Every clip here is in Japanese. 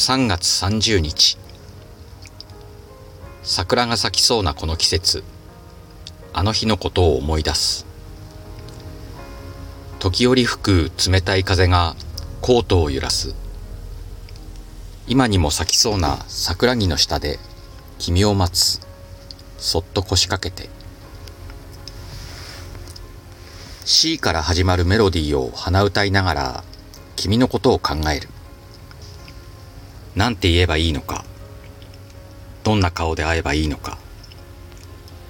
3月30日。桜が咲きそうなこの季節あの日のことを思い出す。時折吹く冷たい風がコートを揺らす。今にも咲きそうな桜木の下で君を待つ。そっと腰掛けて。C から始まるメロディーを鼻歌いながら君のことを考える。なんて言えばいいのか。どんな顔で会えばいいのか。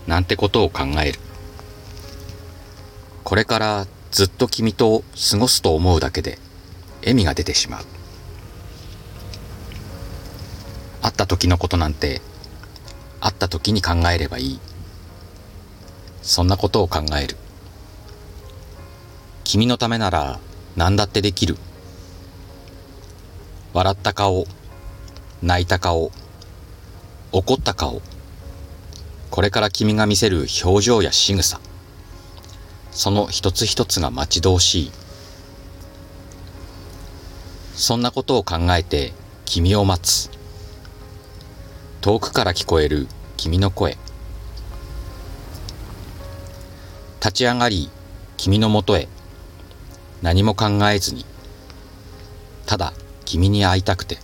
なんてことを考える。これからずっと君と過ごすと思うだけで笑みが出てしまう。会った時のことなんて会った時に考えればいい。そんなことを考える。君のためなら何だってできる。笑った顔泣いた顔怒った顔これから君が見せる表情や仕草その一つ一つが待ち遠しい。そんなことを考えて君を待つ。遠くから聞こえる君の声。立ち上がり君のもとへ。何も考えずに。ただ君に会いたくて。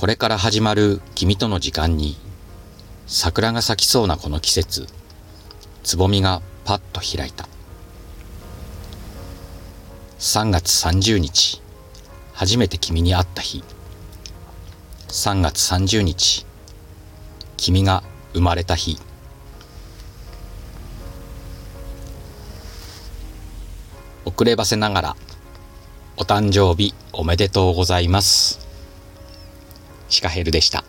これから始まる君との時間に桜が咲きそうなこの季節つぼみがパッと開いた。3月30日初めて君に会った日。3月30日君が生まれた日。遅ればせながらお誕生日おめでとうございます。シカヘルでした。